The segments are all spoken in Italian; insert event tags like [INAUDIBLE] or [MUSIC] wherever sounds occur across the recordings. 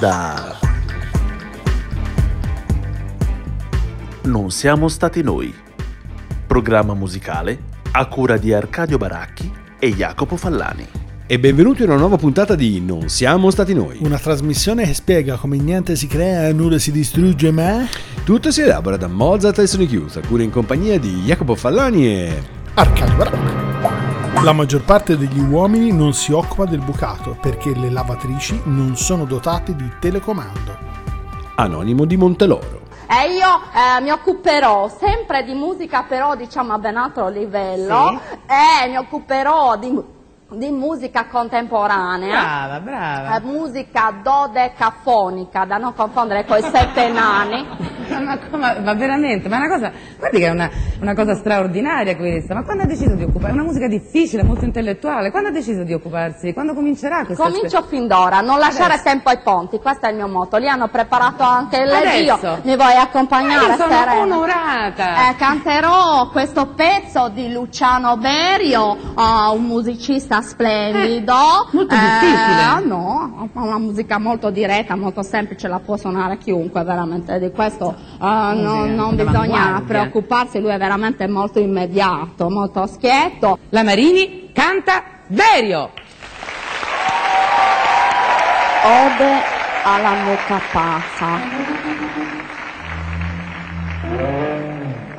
In onda. Non siamo stati noi. Programma musicale a cura di Arcadio Baracchi e Jacopo Fallani. E benvenuti a una nuova puntata di Non siamo stati noi. Una trasmissione che spiega come niente si crea e nulla si distrugge, ma... Tutto si elabora da Mozart e Sony Chiusa, a cura in compagnia di Jacopo Fallani e... Arcadio Baracchi. La maggior parte degli uomini non si occupa del bucato perché le lavatrici non sono dotate di telecomando. Anonimo di Monteloro. E io eh, mi occuperò sempre di musica, però diciamo a ben altro livello, e mi occuperò di, di musica contemporanea. Brava, brava. Eh, musica dodecafonica, da non confondere con i sette nani. [LAUGHS] Ma, come- ma veramente, ma è una cosa, guardi che è una, una cosa straordinaria questa, ma quando ha deciso di occuparsi? È una musica difficile, molto intellettuale, quando ha deciso di occuparsi? Quando comincerà questa Comincio fin d'ora, non lasciare Adesso. tempo ai ponti, questo è il mio motto. Lì hanno preparato anche il Adesso. mi vuoi Ma accompagnare? io sono Serena? onorata! Eh, canterò questo pezzo di Luciano Berio, ah, un musicista splendido. Eh, molto difficile. No, una musica molto diretta, molto semplice, la può suonare chiunque, veramente. Di questo Così, non, non bisogna preoccuparsi, lui è veramente molto immediato, molto schietto. La Marini canta Berio! Ode alla mucca pazza.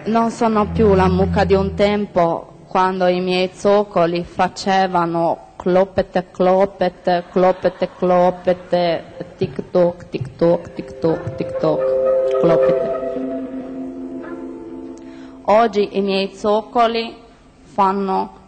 Non sono più la mucca di un tempo quando i miei zoccoli facevano clopete clopete, clopete clopete, tic toc, tic toc, tic toc, tic toc, clopete. Oggi i miei zoccoli fanno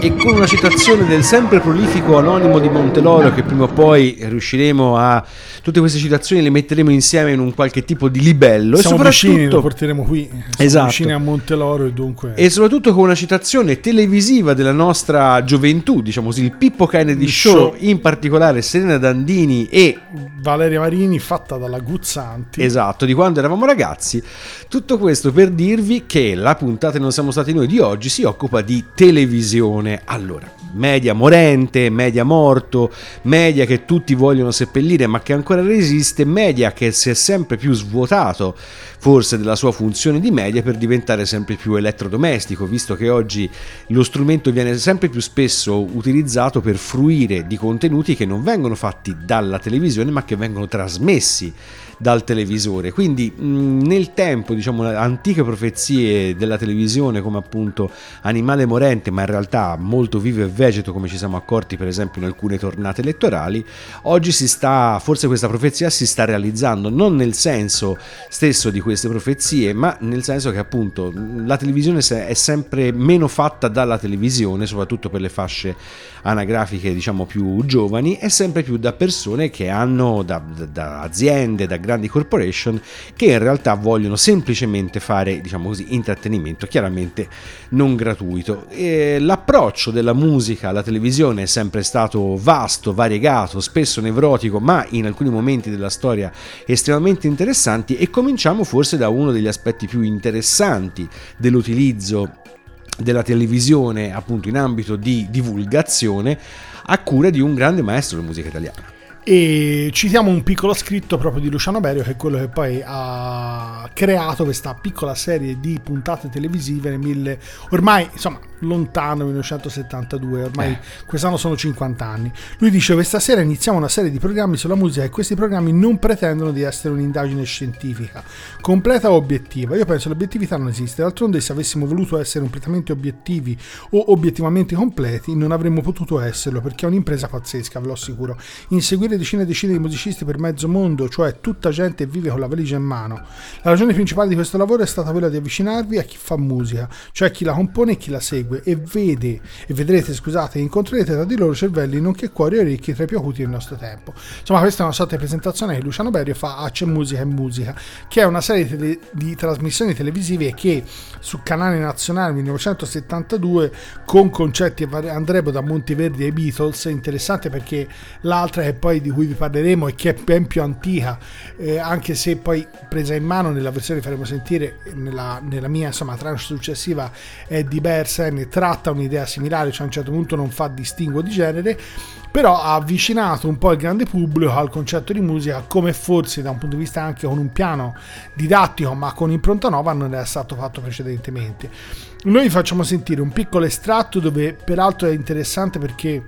E con una citazione del sempre prolifico anonimo di Monteloro, che prima o poi riusciremo a... Tutte queste citazioni le metteremo insieme in un qualche tipo di libello. Siamo e vicini, lo soprattutto... porteremo qui. Siamo Esatto. vicini a Monteloro e dunque... E soprattutto con una citazione televisiva della nostra gioventù, diciamo così, il Pippo Kennedy Il Show, show. in particolare Serena Dandini e Valeria Marini fatta dalla Guzzanti. Esatto, di quando eravamo ragazzi. Tutto questo per dirvi che la puntata Non siamo stati noi di oggi si occupa di televisione. Allora, media morente, media morto, media che tutti vogliono seppellire ma che ancora resiste, media che si è sempre più svuotato forse della sua funzione di media per diventare sempre più elettrodomestico, visto che oggi lo strumento viene sempre più spesso utilizzato per fruire di contenuti che non vengono fatti dalla televisione ma che vengono trasmessi dal televisore. Quindi nel tempo, diciamo, antiche profezie della televisione come appunto animale morente, ma in realtà molto vivo e vegeto, come ci siamo accorti per esempio in alcune tornate elettorali, oggi si sta, forse questa profezia si sta realizzando, non nel senso stesso di queste profezie, ma nel senso che appunto la televisione è sempre meno fatta dalla televisione, soprattutto per le fasce anagrafiche diciamo più giovani, e sempre più da persone che hanno da- da aziende, da grandi corporation che in realtà vogliono semplicemente fare diciamo così intrattenimento, chiaramente non gratuito. E l'approccio della musica alla televisione è sempre stato vasto, variegato, spesso nevrotico, ma in alcuni momenti della storia estremamente interessanti e cominciamo forse da uno degli aspetti più interessanti dell'utilizzo della televisione appunto in ambito di divulgazione a cura di un grande maestro della musica italiana. E citiamo un piccolo scritto proprio di Luciano Berio, che è quello che poi ha creato questa piccola serie di puntate televisive nel mille, ormai insomma lontano 1972, ormai Eh. quest'anno sono 50 anni. Lui dice questa sera iniziamo una serie di programmi sulla musica e questi programmi non pretendono di essere un'indagine scientifica, completa o obiettiva. Io penso che l'obiettività non esiste, d'altronde se avessimo voluto essere completamente obiettivi o obiettivamente completi non avremmo potuto esserlo perché è un'impresa pazzesca, ve lo assicuro. Inseguire decine e decine di musicisti per mezzo mondo, cioè tutta gente vive con la valigia in mano. La ragione principale di questo lavoro è stata quella di avvicinarvi a chi fa musica, cioè chi la compone e chi la segue e vede e vedrete, scusate, e incontrerete tra di loro cervelli nonché cuori e orecchi tra i più acuti del nostro tempo. Insomma, questa è una sorta di presentazione che Luciano Berio fa a C'è musica e musica, che è una serie tele- di trasmissioni televisive che su canale nazionale 1972 con concetti e vari- andrebbero da Monteverdi ai Beatles, è interessante perché l'altra che poi di cui vi parleremo e che è ben più antica, eh, anche se poi presa in mano nella versione che faremo sentire nella, nella mia insomma tranche successiva è diversa e ne tratta un'idea similare, cioè a un certo punto non fa distinguo di genere, però ha avvicinato un po' il grande pubblico al concetto di musica come forse da un punto di vista anche con un piano didattico ma con impronta nuova non era stato fatto precedentemente. Noi vi facciamo sentire un piccolo estratto dove peraltro è interessante perché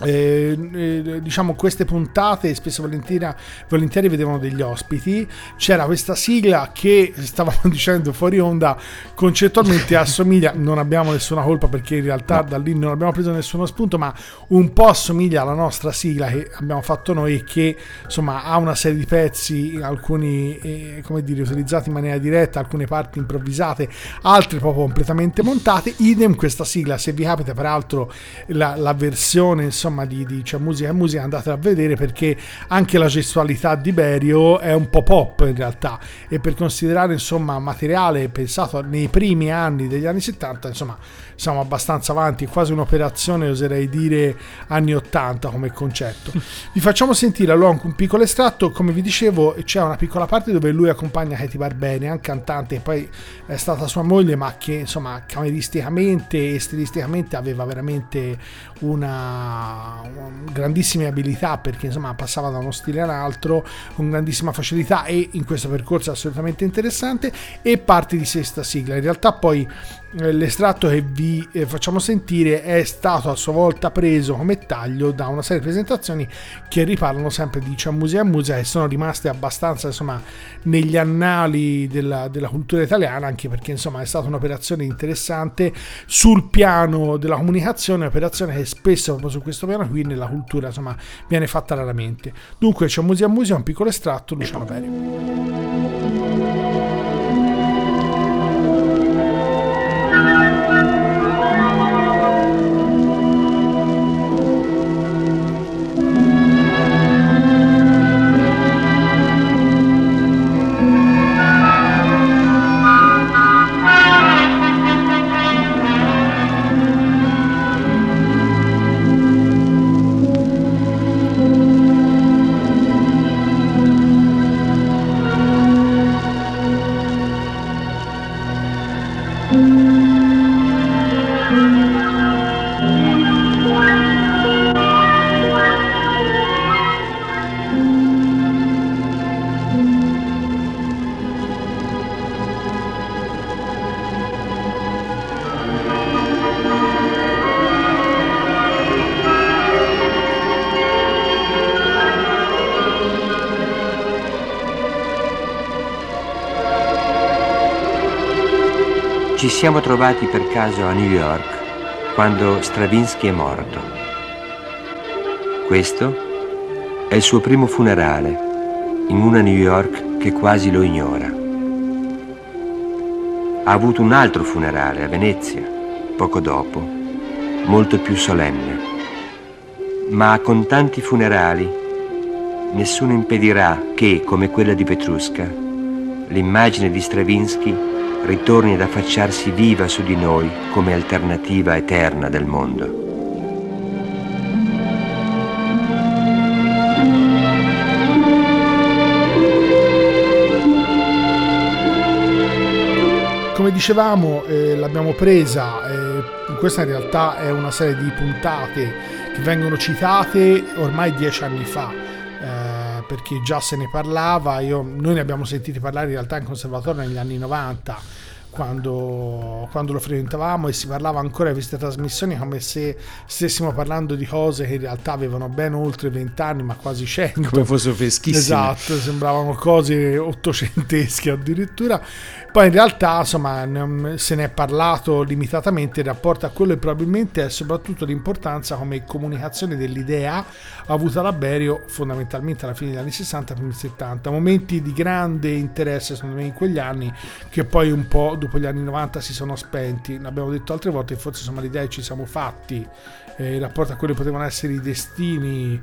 eh, eh, diciamo queste puntate spesso volentieri, volentieri vedevano degli ospiti c'era questa sigla che stavamo [LAUGHS] dicendo fuori onda concettualmente assomiglia non abbiamo nessuna colpa perché in realtà no. da lì non abbiamo preso nessuno spunto ma un po' assomiglia alla nostra sigla che abbiamo fatto noi che insomma ha una serie di pezzi alcuni eh, come dire utilizzati in maniera diretta alcune parti improvvisate altre proprio completamente montate idem questa sigla se vi capita peraltro la, la versione insomma insomma di, di cioè, musica musica andate a vedere perché anche la gestualità di Berio è un po' pop in realtà. E per considerare insomma materiale pensato nei primi anni degli anni 70 insomma siamo abbastanza avanti, quasi un'operazione, oserei dire, anni 80 come concetto. [LAUGHS] Vi facciamo sentire allora un piccolo estratto, come vi dicevo c'è una piccola parte dove lui accompagna Katie Barbene, un cantante che poi è stata sua moglie, ma che insomma cameristicamente e stilisticamente aveva veramente una, una grandissime abilità perché insomma passava da uno stile all'altro con grandissima facilità e in questo percorso assolutamente interessante e parte di sesta sigla. In realtà poi l'estratto che vi eh, facciamo sentire è stato a sua volta preso come taglio da una serie di presentazioni che riparlano sempre di musica e musica e sono rimaste abbastanza insomma negli annali della, della, cultura italiana anche perché insomma è stata un'operazione interessante sul piano della comunicazione un'operazione che spesso proprio su questo piano qui nella cultura insomma viene fatta raramente. Dunque c'è musica e musica un piccolo estratto Luciano Peri siamo trovati per caso a New York quando Stravinsky è morto. Questo è il suo primo funerale in una New York che quasi lo ignora. Ha avuto un altro funerale a Venezia, poco dopo, molto più solenne. Ma con tanti funerali nessuno impedirà che, come quella di Petrusca, l'immagine di Stravinsky ritorni ad affacciarsi viva su di noi come alternativa eterna del mondo. Come dicevamo, eh, l'abbiamo presa, eh, questa in realtà è una serie di puntate che vengono citate ormai dieci anni fa perché già se ne parlava, io, noi ne abbiamo sentiti parlare in realtà in conservatorio negli anni 90 quando, quando, lo frequentavamo e si parlava ancora di queste trasmissioni come se stessimo parlando di cose che in realtà avevano ben oltre 20 anni, ma quasi 100. Come fossero freschissime. Esatto, sembravano cose ottocentesche addirittura. Poi in realtà, insomma, se ne è parlato limitatamente in rapporto a quello e probabilmente è soprattutto l'importanza come comunicazione dell'idea avuta da Berio fondamentalmente alla fine degli anni 60 primi 70. Momenti di grande interesse secondo me in quegli anni che poi un po' dopo gli anni 90 si sono spenti. L'abbiamo detto altre volte, forse insomma l'idea che ci siamo fatti. Eh, in rapporto a quelli che potevano essere i destini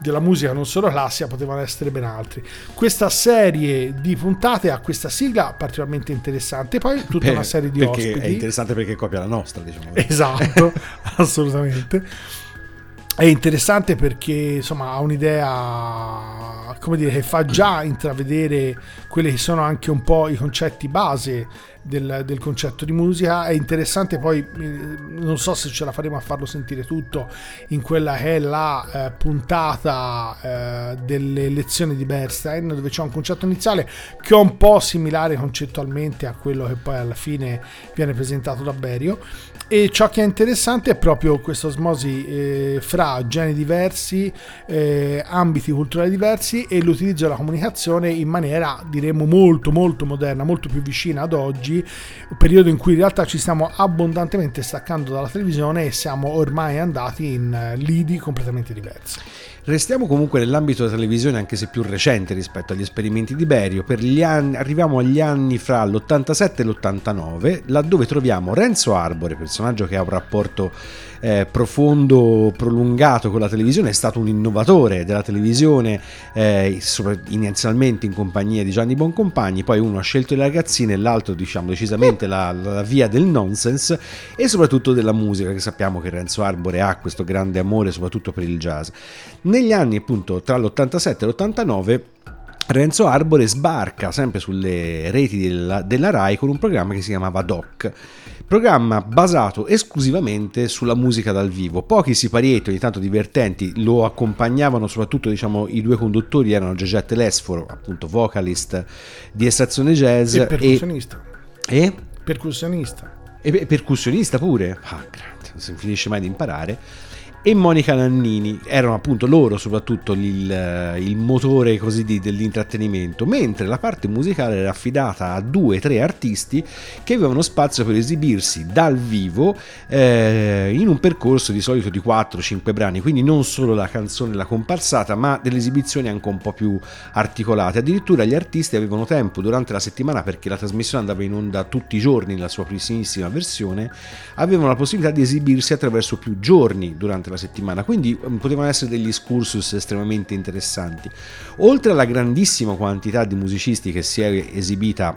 della musica non solo classica potevano essere ben altri. Questa serie di puntate ha questa sigla particolarmente interessante poi tutta per, una serie di ospiti è interessante perché copia la nostra diciamo esatto [LAUGHS] assolutamente è interessante perché insomma ha un'idea come dire che fa già intravedere quelli che sono anche un po' i concetti base del, del, concetto di musica. È interessante poi, eh, non so se ce la faremo a farlo sentire tutto in quella che è la eh, puntata eh, delle lezioni di Bernstein, dove c'è un concetto iniziale che è un po' similare concettualmente a quello che poi alla fine viene presentato da Berio. E ciò che è interessante è proprio questa osmosi eh, fra geni diversi, eh, ambiti culturali diversi e l'utilizzo della comunicazione in maniera diremmo molto molto moderna, molto più vicina ad oggi, un periodo in cui in realtà ci stiamo abbondantemente staccando dalla televisione e siamo ormai andati in eh, lidi completamente diversi. Restiamo comunque nell'ambito della televisione, anche se più recente rispetto agli esperimenti di Berio. Anni, arriviamo agli anni fra l'87 e l'89, laddove troviamo Renzo Arbore, personaggio che ha un rapporto eh, profondo, prolungato con la televisione, è stato un innovatore della televisione, eh, inizialmente in compagnia di Gianni Boncompagni, poi uno ha scelto le ragazzine e l'altro diciamo decisamente la, la via del nonsense e soprattutto della musica, che sappiamo che Renzo Arbore ha questo grande amore soprattutto per il jazz. Negli anni appunto tra l'87 e l'89 Renzo Arbore sbarca sempre sulle reti della, della RAI con un programma che si chiamava Doc Programma basato esclusivamente sulla musica dal vivo. Pochi siparieti, ogni tanto divertenti, lo accompagnavano soprattutto diciamo, i due conduttori erano Giorgette Lesforo, appunto vocalist di Estrazione Jazz e percussionista. E, e? percussionista. E percussionista pure? Ah, grande, non si finisce mai di imparare e Monica Nannini erano appunto loro soprattutto il, eh, il motore di, dell'intrattenimento mentre la parte musicale era affidata a due o tre artisti che avevano spazio per esibirsi dal vivo eh, in un percorso di solito di 4-5 brani quindi non solo la canzone la comparsata ma delle esibizioni anche un po' più articolate. Addirittura gli artisti avevano tempo durante la settimana perché la trasmissione andava in onda tutti i giorni nella sua primissima versione avevano la possibilità di esibirsi attraverso più giorni durante la la settimana, quindi mm, potevano essere degli excursus estremamente interessanti. Oltre alla grandissima quantità di musicisti che si è esibita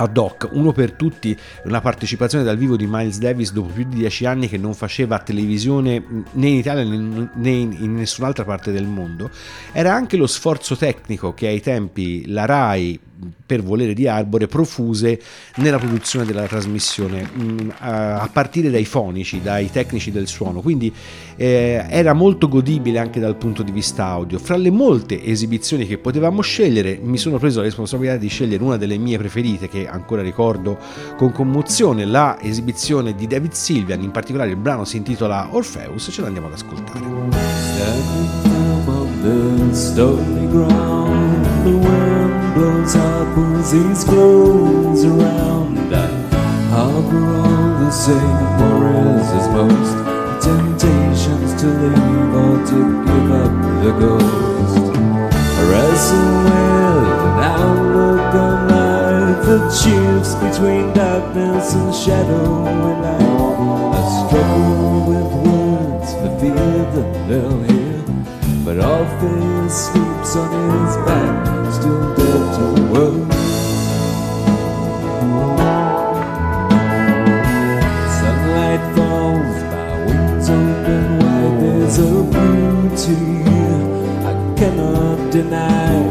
ad hoc, uno per tutti, una partecipazione dal vivo di Miles Davis dopo più di dieci anni che non faceva televisione mm, né in Italia né in nessun'altra parte del mondo, era anche lo sforzo tecnico che ai tempi la RAI per volere di Arbore profuse nella produzione della trasmissione mm, a partire dai fonici, dai tecnici del suono, quindi eh, era molto godibile anche dal punto di vista audio. Fra le molte esibizioni che potevamo scegliere, mi sono preso la responsabilità di scegliere una delle mie preferite che ancora ricordo con commozione, la esibizione di David Sylvian, in particolare il brano si intitola Orpheus, ce l'andiamo ad ascoltare. Blows harpoons, flows around. I harbor all the same worries as most temptations to leave or to give up the ghost. I wrestle with an outlook on life that shifts between darkness and shadow and light. I struggle with words for fear that they'll hear, but all sleeps on his back still dead to the world. Sunlight falls, my wings open wide. There's a beauty I cannot deny.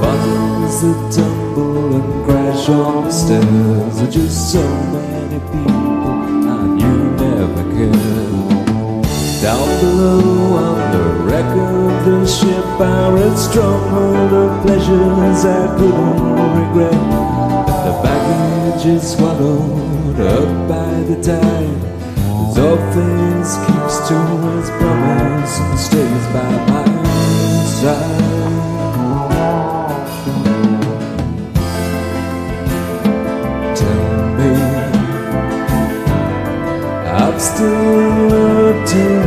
Bottoms that tumble and crash on the stairs are just so many people I knew never cared. Down below the ship Our stronghold of pleasures I couldn't regret. The baggage is swallowed up by the tide. As Orpheus keeps to his promise And stays by my side. I've still to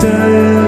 day.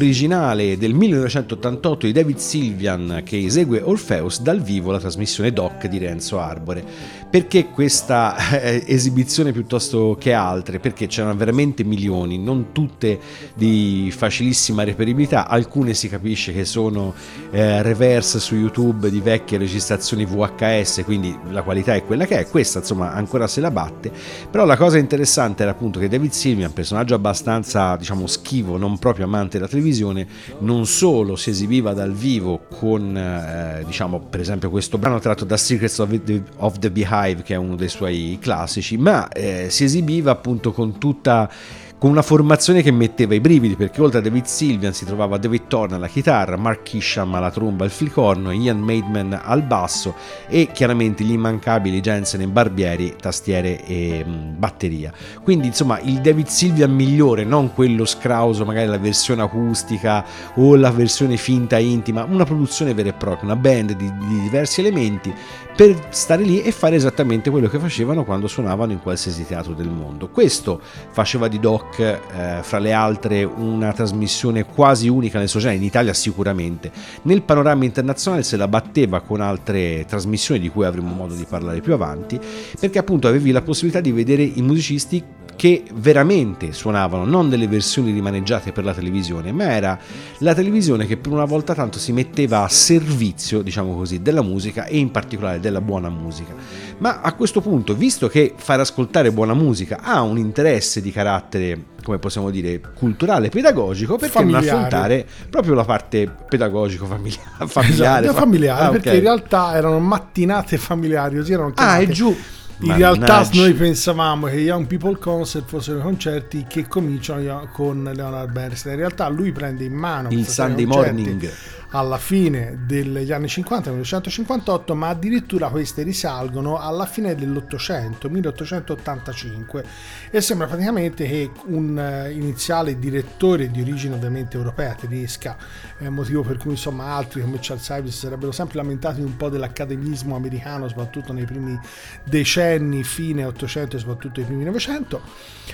Originale del 1988 di David Sylvian che esegue Orpheus dal vivo la trasmissione Doc di Renzo Arbore. Perché questa eh, esibizione piuttosto che altre? Perché c'erano veramente milioni, non tutte di facilissima reperibilità, alcune si capisce che sono eh, reverse su YouTube di vecchie registrazioni VHS, quindi la qualità è quella che è, questa insomma ancora se la batte, però la cosa interessante era appunto che David Sylvian, personaggio abbastanza diciamo schivo, non proprio amante della televisione, non solo si esibiva dal vivo con eh, diciamo per esempio questo brano tratto da Secrets of the, of the Behind Live, che è uno dei suoi classici, ma eh, si esibiva appunto con tutta con una formazione che metteva i brividi perché oltre a David Sylvian si trovava David Thorne alla chitarra, Mark Kisham alla tromba, al flicorno, Ian Maidman al basso e chiaramente gli immancabili Jensen e Barbieri, tastiere e mm, batteria. Quindi insomma il David Sylvian migliore, non quello scrauso, magari la versione acustica o la versione finta intima, una produzione vera e propria, una band di, di diversi elementi per stare lì e fare esattamente quello che facevano quando suonavano in qualsiasi teatro del mondo. Questo faceva di Doc, eh, fra le altre, una trasmissione quasi unica nel suo genere, in Italia sicuramente. Nel panorama internazionale se la batteva con altre trasmissioni di cui avremo modo di parlare più avanti, perché appunto avevi la possibilità di vedere i musicisti che veramente suonavano non delle versioni rimaneggiate per la televisione, ma era la televisione che per una volta tanto si metteva a servizio, diciamo così, della musica e in particolare della buona musica. Ma a questo punto, visto che far ascoltare buona musica ha un interesse di carattere, come possiamo dire, culturale, pedagogico, perché familiare. non affrontare proprio la parte pedagogico familiare? familiare, esatto, familiare ah, perché okay. in realtà erano mattinate familiari, così erano chiamate. Ah, è giù in realtà noi pensavamo che Young People Concert fossero i concerti che cominciano con Leonard Bernstein. In realtà lui prende in mano il Sunday Morning alla fine degli anni 50, 1958, ma addirittura queste risalgono alla fine dell'Ottocento, 1885, e sembra praticamente che un eh, iniziale direttore di origine ovviamente europea, tedesca, eh, motivo per cui insomma altri come Charles Ives sarebbero sempre lamentati un po' dell'accademismo americano, soprattutto nei primi decenni, fine 800 e soprattutto nei primi 900,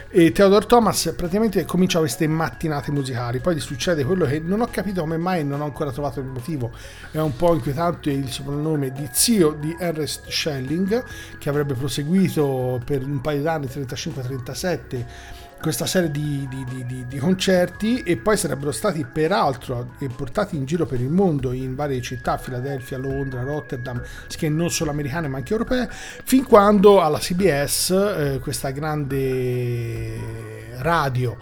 e Theodore Thomas praticamente comincia queste mattinate musicali, poi gli succede quello che non ho capito come mai non ho ancora trovato trovato il motivo, è un po' inquietante il soprannome di zio di Ernest Schelling, che avrebbe proseguito per un paio d'anni, 35-37, questa serie di, di, di, di, concerti e poi sarebbero stati peraltro portati in giro per il mondo in varie città, Filadelfia, Londra, Rotterdam, che non solo americane ma anche europee, fin quando alla CBS, eh, questa grande radio,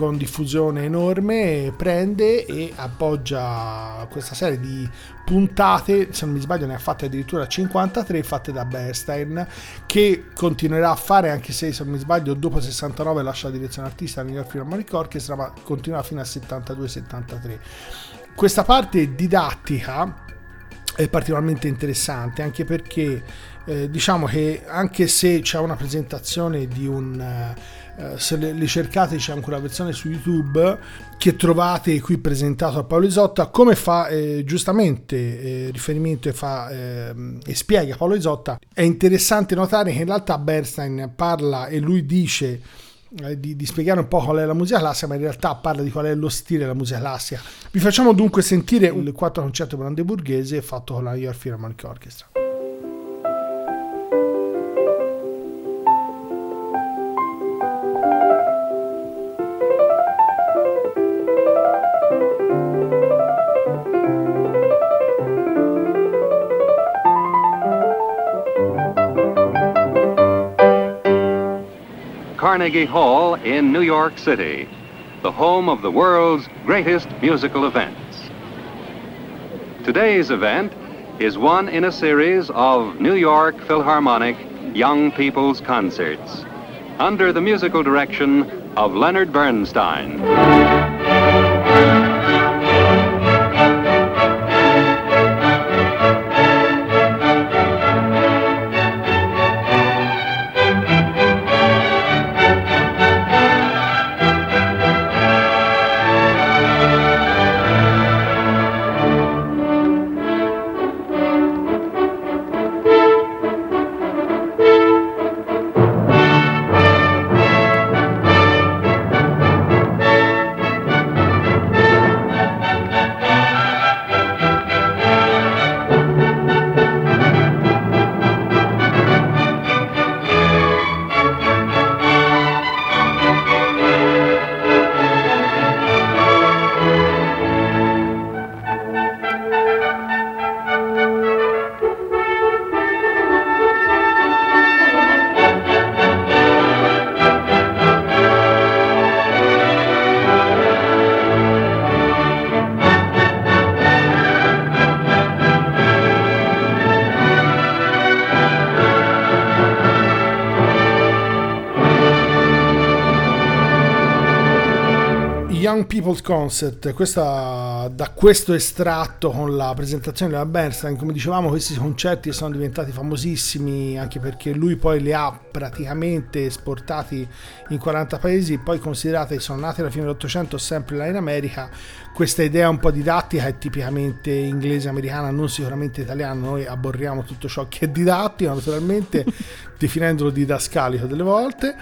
con diffusione enorme prende e appoggia questa serie di puntate, se non mi sbaglio ne ha fatte addirittura 53 fatte da Bernstein che continuerà a fare anche se se non mi sbaglio dopo 69 lascia la direzione artistica New York Philharmonic Orchestra ma continua fino al 72-73 questa parte didattica è particolarmente interessante anche perché eh, diciamo che anche se c'è una presentazione di un eh, eh, se le, le, cercate c'è anche una versione su YouTube che trovate qui presentato a Paolo Isotta come fa eh, giustamente eh, riferimento e, fa, ehm, e spiega Paolo Isotta è interessante notare che in realtà Bernstein parla e lui dice eh, di, di, spiegare un po' qual è la musica classica, ma in realtà parla di qual è lo stile della musica classica. Vi facciamo dunque sentire il quarto concerto brandeburghese fatto con la York Philharmonic Orchestra. Carnegie Hall in New York City, the home of the world's greatest musical events. Today's event is one in a series of New York Philharmonic Young People's Concerts under the musical direction of Leonard Bernstein. People's Concert, questa, da questo estratto con la presentazione della Bernstein, come dicevamo questi concerti sono diventati famosissimi anche perché lui poi li ha praticamente esportati in 40 paesi, poi considerate che sono nati alla fine dell'Ottocento sempre là in America, questa idea un po' didattica è tipicamente inglese americana, non sicuramente italiana, noi aborriamo tutto ciò che è didattico naturalmente, [LAUGHS] definendolo didascalico delle volte.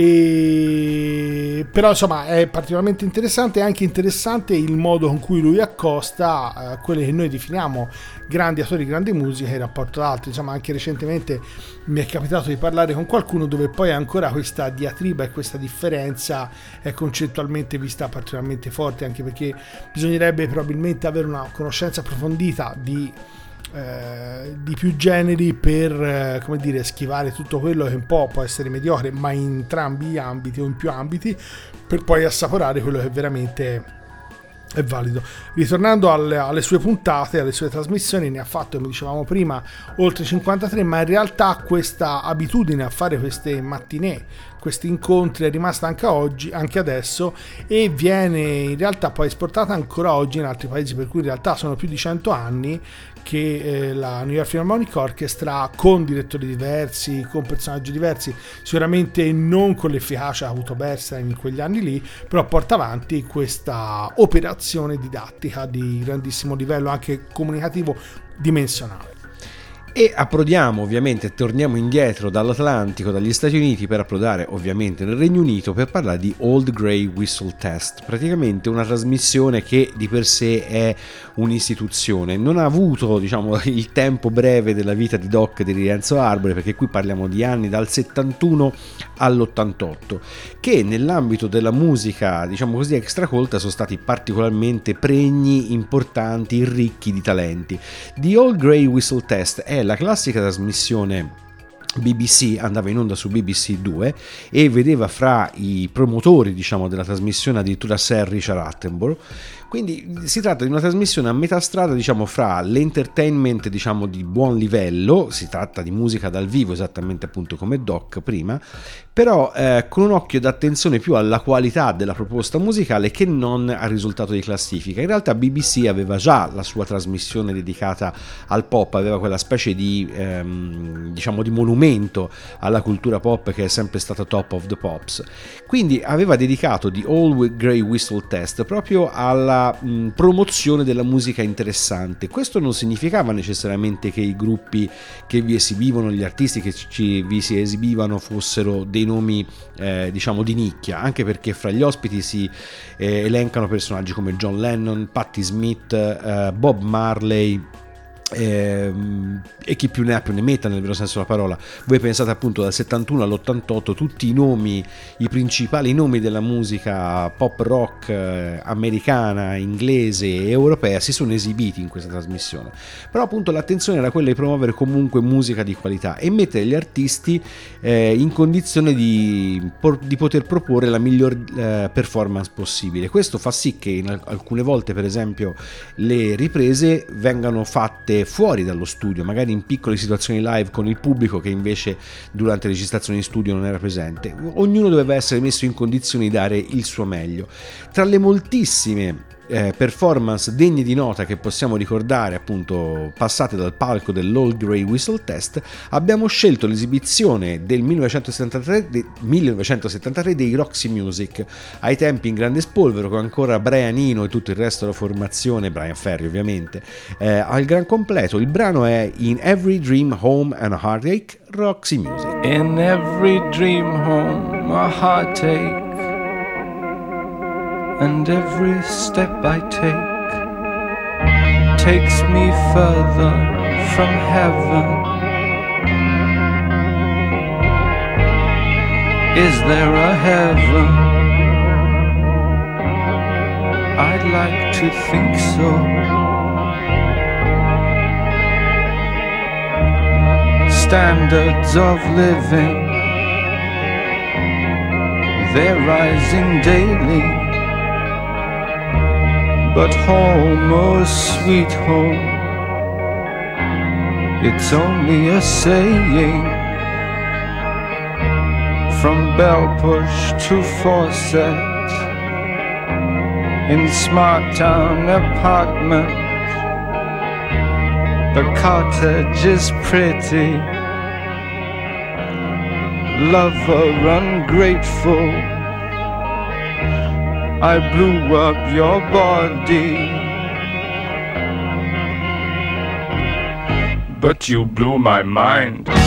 E... però insomma è particolarmente interessante e anche interessante il modo con cui lui accosta eh, quelle che noi definiamo grandi attori, grandi musiche in rapporto ad altri. Insomma anche recentemente mi è capitato di parlare con qualcuno dove poi ancora questa diatriba e questa differenza è concettualmente vista particolarmente forte anche perché bisognerebbe probabilmente avere una conoscenza approfondita di eh, di più generi per eh, come dire schivare tutto quello che un po' può essere mediocre ma in entrambi gli ambiti o in più ambiti per poi assaporare quello che veramente è valido. Ritornando alle, alle, sue puntate, alle sue trasmissioni, ne ha fatto, come dicevamo prima, oltre 53, ma in realtà questa abitudine a fare queste mattinee, questi incontri è rimasta anche oggi, anche adesso, e viene in realtà poi esportata ancora oggi in altri paesi, per cui in realtà sono più di 100 anni che eh, la New York Philharmonic Orchestra con direttori diversi, con personaggi diversi, sicuramente non con l'efficacia avuto Bernstein in quegli anni lì, però porta avanti questa operazione didattica di grandissimo livello anche comunicativo dimensionale. E approdiamo ovviamente, torniamo indietro dall'Atlantico, dagli Stati Uniti per approdare ovviamente nel Regno Unito per parlare di Old Grey Whistle Test, praticamente una trasmissione che di per sé è un'istituzione, non ha avuto diciamo [LAUGHS] il tempo breve della vita di Doc di Rienzo Arbore perché qui parliamo di anni dal 71 all'88 che nell'ambito della musica diciamo così extracolta sono stati particolarmente pregni, importanti, ricchi di talenti. The Old Grey Whistle Test è la classica trasmissione BBC andava in onda su BBC 2 e vedeva fra i promotori diciamo, della trasmissione addirittura Sir Richard Attenborough quindi si tratta di una trasmissione a metà strada, diciamo, fra l'entertainment, diciamo, di buon livello, si tratta di musica dal vivo, esattamente appunto come Doc prima, però eh, con un occhio d'attenzione più alla qualità della proposta musicale che non al risultato di classifica. In realtà BBC aveva già la sua trasmissione dedicata al pop, aveva quella specie di, ehm, diciamo, di monumento alla cultura pop che è sempre stata top of the pops. Quindi aveva dedicato The All Grey Whistle Test proprio alla mh, promozione della musica interessante. Questo non significava necessariamente che i gruppi che vi esibivano, gli artisti che ci, vi si esibivano fossero dei nomi eh, diciamo di nicchia, anche perché fra gli ospiti si eh, elencano personaggi come John Lennon, Patti Smith, eh, Bob Marley, eh, e chi più ne ha più ne metta nel vero senso della parola. Voi pensate appunto dal 71 all'88 tutti i nomi i principali nomi della musica pop rock eh, americana inglese e europea si sono esibiti in questa trasmissione. Però appunto l'attenzione era quella di promuovere comunque musica di qualità e mettere gli artisti eh, in condizione di, di, poter proporre la miglior eh, performance possibile. Questo fa sì che in alcune volte per esempio le riprese vengano fatte fuori dallo studio, magari in piccole situazioni live con il pubblico che invece durante le registrazioni in studio non era presente. Ognuno doveva essere messo in condizioni di dare il suo meglio. Tra le moltissime eh, performance degne di nota che possiamo ricordare appunto passate dal palco dell'Old Grey Whistle Test abbiamo scelto l'esibizione del 1973, de, 1973 dei Roxy Music. Ai tempi in grande spolvero con ancora Brian Eno e tutto il resto della formazione Brian Ferry ovviamente eh, al gran completo. Il brano è In Every Dream Home and a Heartache Roxy Music. In every dream home a heartache and every step I take takes me further from heaven. Is there a heaven? I'd like to think so. Standards of living, they're rising daily but home, oh sweet home, it's only a saying. From bell push to faucet, in smart town apartments. The cottage is pretty, lover ungrateful. I blew up your body. But you blew my mind.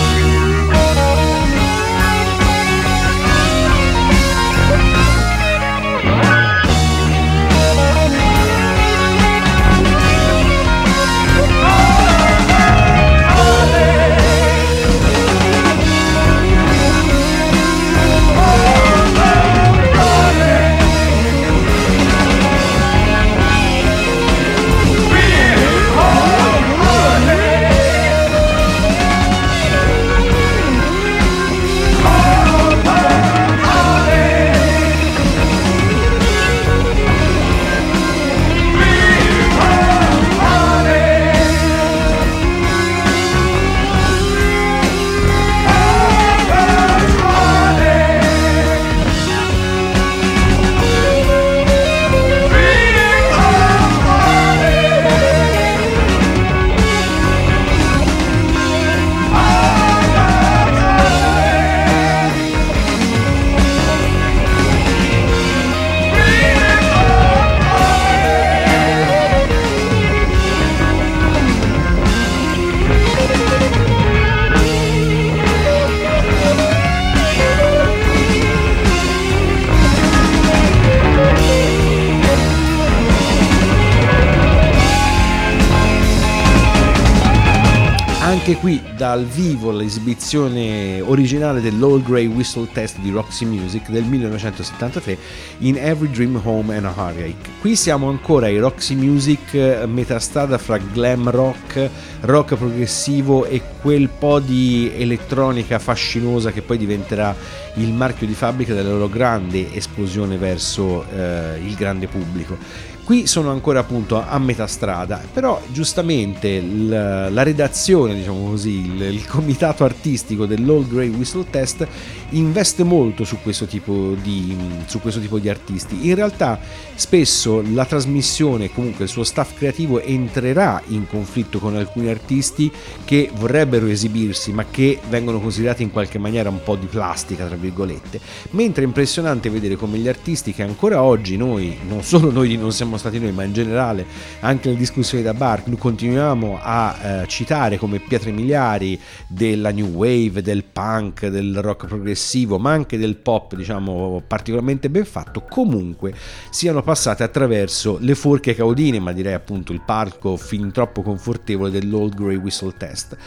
Anche qui dal vivo l'esibizione originale dell'Old Grey Whistle Test di Roxy Music del 1973 in Every Dream Home and a Heartache. Qui siamo ancora ai Roxy Music, metà strada fra glam rock, rock progressivo e quel po' di elettronica fascinosa che poi diventerà il marchio di fabbrica della loro grande esplosione verso eh, il grande pubblico. Qui sono ancora appunto a metà strada, però giustamente il, la redazione, diciamo così, il, il comitato artistico dell'Old Grey Whistle Test investe molto su questo, tipo di, su questo tipo di artisti. In realtà spesso la trasmissione, comunque il suo staff creativo entrerà in conflitto con alcuni artisti che vorrebbero esibirsi ma che vengono considerati in qualche maniera un po' di plastica, tra virgolette. Mentre è impressionante vedere come gli artisti che ancora oggi noi, non solo noi non siamo stati noi, ma in generale anche nelle discussioni da bar, continuiamo a eh, citare come pietre miliari della new wave, del punk, del rock progressivo, ma anche del pop, diciamo, particolarmente ben fatto, comunque siano passate attraverso le forche caudine, ma direi appunto il palco fin troppo confortevole dell'Old Grey Whistle Test.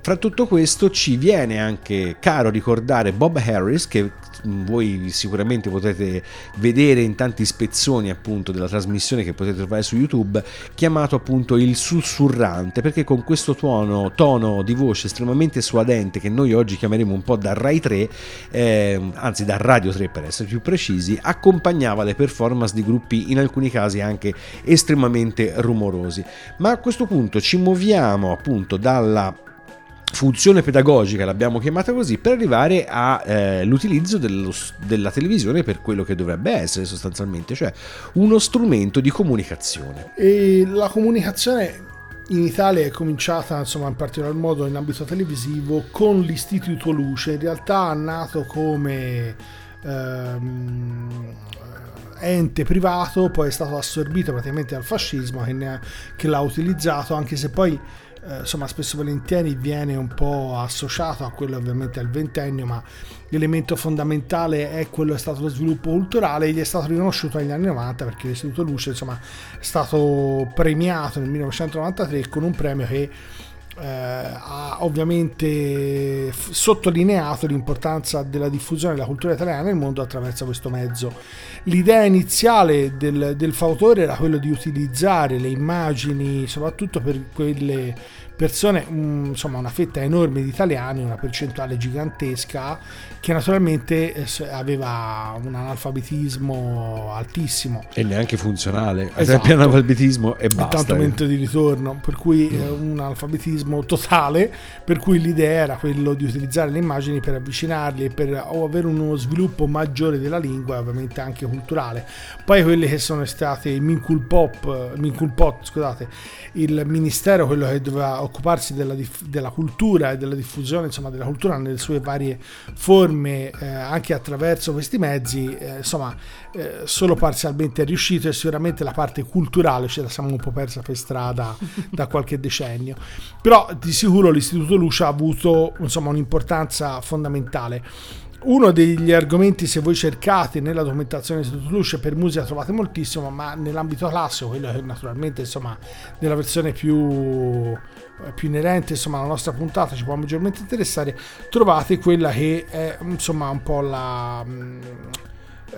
Fra tutto questo ci viene anche caro ricordare Bob Harris che voi sicuramente potete vedere in tanti spezzoni appunto della trasmissione che potete trovare su YouTube chiamato appunto il sussurrante perché con questo tono, tono di voce estremamente suadente che noi oggi chiameremo un po' da Rai 3 eh, anzi da Radio 3 per essere più precisi accompagnava le performance di gruppi in alcuni casi anche estremamente rumorosi. Ma a questo punto ci muoviamo appunto dalla funzione pedagogica, l'abbiamo chiamata così, per arrivare all'utilizzo eh, della televisione per quello che dovrebbe essere sostanzialmente, cioè uno strumento di comunicazione. E la comunicazione in Italia è cominciata insomma in particolar modo in ambito televisivo con l'istituto Luce, in realtà nato come ehm, ente privato, poi è stato assorbito praticamente dal fascismo che, ha, che l'ha utilizzato, anche se poi eh, insomma spesso e volentieri viene un po' associato a quello ovviamente al ventennio, ma l'elemento fondamentale è quello è stato lo sviluppo culturale gli è stato riconosciuto negli anni 90 perché l'Istituto Luce insomma è stato premiato nel 1993 con un premio che eh, ha ovviamente f- sottolineato l'importanza della diffusione della cultura italiana nel mondo attraverso questo mezzo. L'idea iniziale del, del fautore era quello di utilizzare le immagini, soprattutto per quelle persone, un- insomma una fetta enorme di italiani, una percentuale gigantesca che naturalmente eh, aveva un analfabetismo altissimo. E neanche funzionale. Esatto. esempio, analfabetismo e basta. tanto momento di ritorno, per cui eh, un alfabetismo totale, per cui l'idea era quello di utilizzare le immagini per avvicinarli e per avere uno sviluppo maggiore della lingua e ovviamente anche culturale. Poi quelle che sono state il Minculpop, eh, Minculpot, scusate, il ministero, quello che doveva occuparsi della, diff- della cultura e della diffusione insomma, della cultura nelle sue varie forme, eh, anche attraverso questi mezzi, eh, insomma, eh, solo parzialmente è riuscito e sicuramente la parte culturale ce la siamo un po' persa per strada [LAUGHS] da qualche decennio. Però di sicuro l'Istituto Luce ha avuto insomma, un'importanza fondamentale. Uno degli argomenti, se voi cercate nella documentazione dell'Istituto Luce per musica trovate moltissimo, ma nell'ambito classico, quello che naturalmente insomma nella versione più, più inerente insomma alla nostra puntata ci può maggiormente interessare, trovate quella che è insomma un po' la mm,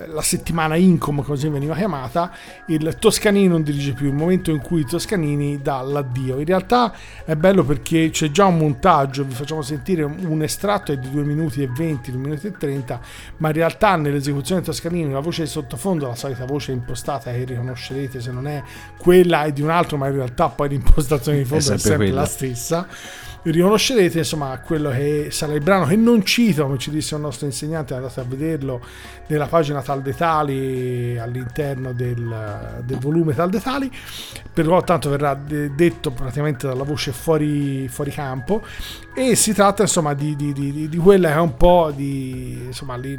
la settimana Incom, così veniva chiamata, il Toscanini non dirige più, il momento in cui Toscanini dà l'addio. In realtà è bello perché c'è già un montaggio, vi facciamo sentire un estratto è di 2 minuti e 20, 2 minuti e 30, ma in realtà nell'esecuzione di Toscanini la voce di sottofondo, la solita voce impostata che riconoscerete se non è quella è di un altro, ma in realtà poi l'impostazione di fondo è sempre sempre, quella. la stessa riconoscerete insomma quello che sarà il brano che non cito come ci disse un nostro insegnante andate a vederlo nella pagina Tal Detali all'interno del, del volume Tal Detali però tanto verrà de- detto praticamente dalla voce fuori, fuori campo e si tratta insomma di, di, di, di quella che è un po' di, insomma, li-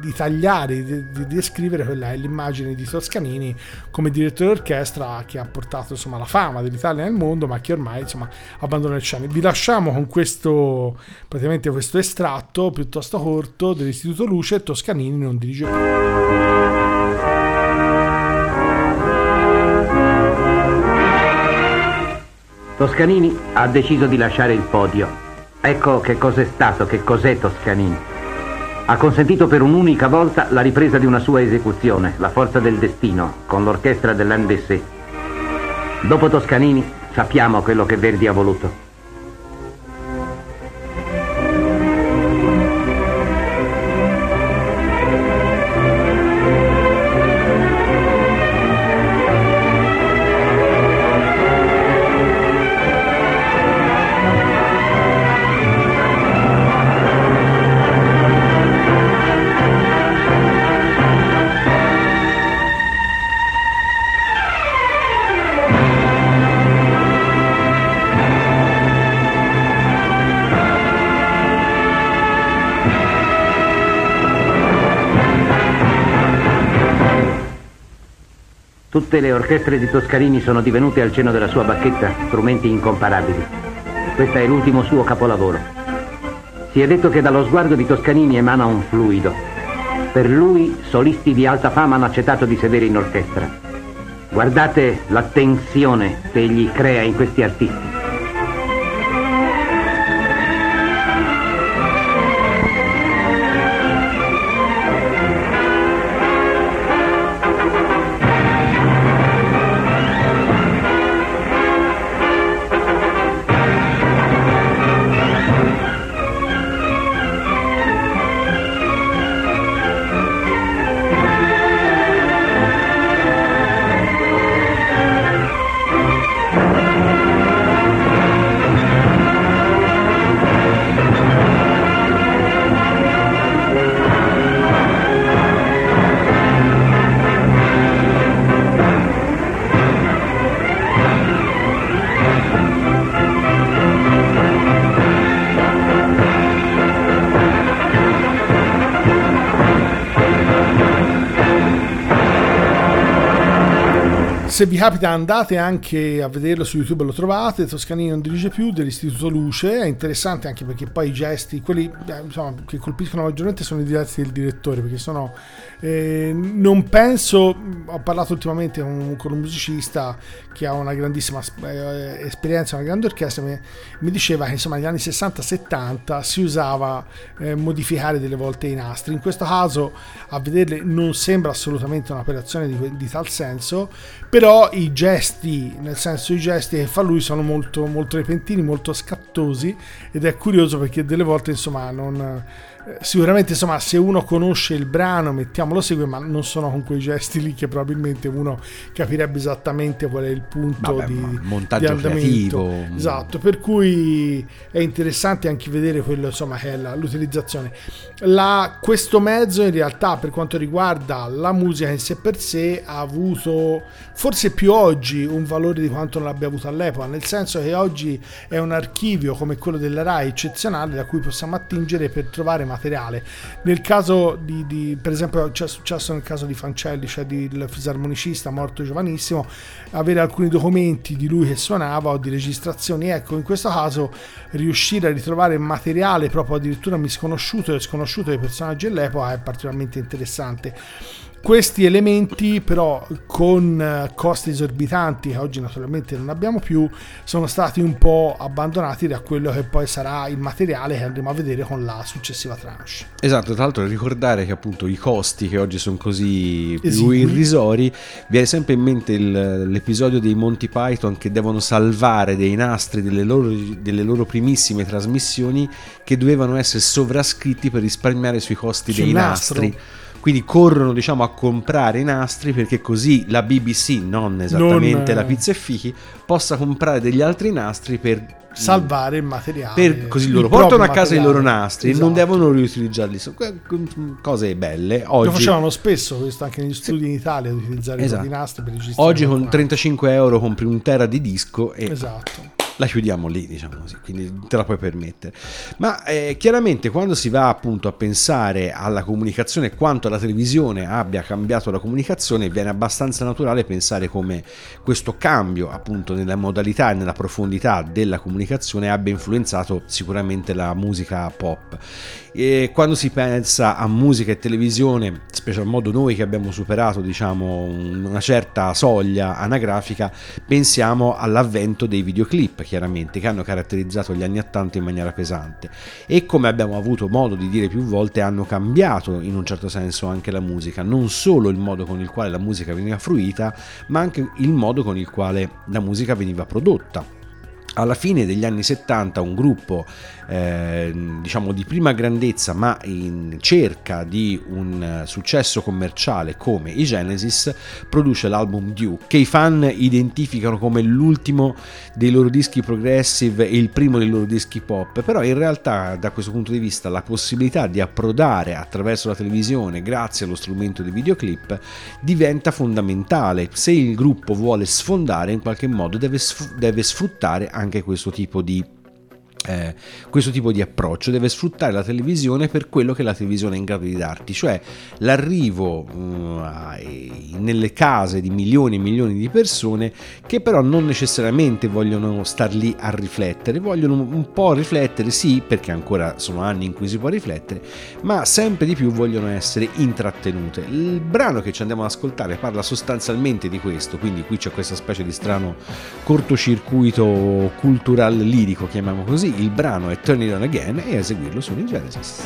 di, tagliare, di, di descrivere quella è l'immagine di Toscanini come direttore d'orchestra che ha portato insomma la fama dell'Italia nel mondo ma che ormai insomma abbandona il scene. Vi lasciamo con questo praticamente questo estratto piuttosto corto dell'Istituto Luce Toscanini non dirige più. Toscanini ha deciso di lasciare il podio. Ecco che cos'è stato, che cos'è Toscanini. Ha consentito per un'unica volta la ripresa di una sua esecuzione, La forza del destino, con l'orchestra dell'Andessé. Dopo Toscanini sappiamo quello che Verdi ha voluto. Tutte le orchestre di Toscanini sono divenute al cenno della sua bacchetta strumenti incomparabili. Questo è l'ultimo suo capolavoro. Si è detto che dallo sguardo di Toscanini emana un fluido. Per lui solisti di alta fama hanno accettato di sedere in orchestra. Guardate la tensione che egli crea in questi artisti. Se vi capita andate anche a vederlo su YouTube, lo trovate, Toscanini non dirige più dell'Istituto Luce, è interessante anche perché poi i gesti, quelli eh, insomma, che colpiscono maggiormente sono i gesti del direttore, perché sono, eh, non penso, ho parlato ultimamente con, con un musicista che ha una grandissima eh, esperienza, una grande orchestra, mi, mi diceva che insomma negli anni 60-70 si usava eh, modificare delle volte i nastri, in questo caso a vederle non sembra assolutamente un'operazione di, di tal senso, però però i gesti, nel senso i gesti che fa lui sono molto, molto repentini, molto scattosi ed è curioso perché delle volte insomma non sicuramente insomma se uno conosce il brano mettiamolo segue ma non sono con quei gesti lì che probabilmente uno capirebbe esattamente qual è il punto Vabbè, di, di montaggio andamento creativo. esatto per cui è interessante anche vedere quello insomma che è la- l'utilizzazione la- questo mezzo in realtà per quanto riguarda la musica in sé per sé ha avuto forse più oggi un valore di quanto non l'abbia avuto all'epoca nel senso che oggi è un archivio come quello della RAI eccezionale da cui possiamo attingere per trovare materiale nel caso di, di- per esempio c'è successo nel caso di Fancelli cioè del fisarmonicista morto giovanissimo avere alcuni documenti di lui che suonava o di registrazioni ecco in questo caso riuscire a ritrovare materiale proprio addirittura misconosciuto e sconosciuto dei personaggi dell'epoca è particolarmente interessante questi elementi però con eh, costi esorbitanti che oggi naturalmente non abbiamo più sono stati un po' abbandonati da quello che poi sarà il materiale che andremo a vedere con la successiva tranche Esatto, tra l'altro ricordare che appunto i costi che oggi sono così più irrisori, viene sempre in mente il- l'episodio dei Monty Python che devono salvare dei nastri delle loro, delle loro primissime trasmissioni che dovevano essere sovrascritti per risparmiare sui costi Sul dei nastro. nastri. Quindi corrono diciamo a comprare i nastri perché così la BBC, non esattamente Non, la Pizza e Fichi, possa comprare degli altri nastri per salvare il materiale per così loro portano a casa i loro nastri e Esatto. non devono riutilizzarli cose belle lo oggi, facevano spesso questo anche negli studi in Italia di utilizzare Esatto. i nastri per registrare oggi con qualcun 35 euro compri un tera di disco e esatto la chiudiamo lì, diciamo così, quindi te la puoi permettere. Ma eh, chiaramente quando si va appunto a pensare alla comunicazione, quanto la televisione abbia cambiato la comunicazione, viene abbastanza naturale pensare come questo cambio appunto nella modalità e nella profondità della comunicazione abbia influenzato sicuramente la musica pop. E quando si pensa a musica e televisione, special modo noi che abbiamo superato diciamo una certa soglia anagrafica, pensiamo all'avvento dei videoclip chiaramente che hanno caratterizzato gli anni 80 in maniera pesante. E come abbiamo avuto modo di dire più volte hanno cambiato in un certo senso anche la musica, non solo il modo con il quale la musica veniva fruita, ma anche il modo con il quale la musica veniva prodotta. Alla fine degli anni 70 un gruppo eh, diciamo di prima grandezza ma in cerca di un successo commerciale come i Genesis produce l'album Duke che i fan identificano come l'ultimo dei loro dischi progressive e il primo dei loro dischi pop. Però in realtà da questo punto di vista la possibilità di approdare attraverso la televisione grazie allo strumento dei videoclip diventa fondamentale. Se il gruppo vuole sfondare in qualche modo deve sfruttare anche questo tipo di eh, questo tipo di approccio deve sfruttare la televisione per quello che la televisione è in grado di darti, cioè l'arrivo mm, ai- nelle case di milioni e milioni di persone che però non necessariamente vogliono star lì a riflettere, vogliono un po' riflettere, sì, perché ancora sono anni in cui si può riflettere, ma sempre di più vogliono essere intrattenute. Il brano che ci andiamo ad ascoltare parla sostanzialmente di questo, quindi qui c'è questa specie di strano cortocircuito cultural lirico, chiamiamo così. Il brano è Turn It On Again e a eseguirlo i Genesis.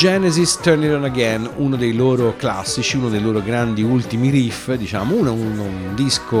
Genesis Turn It On Again, uno dei loro classici, uno dei loro grandi ultimi riff, diciamo, uno, un, un disco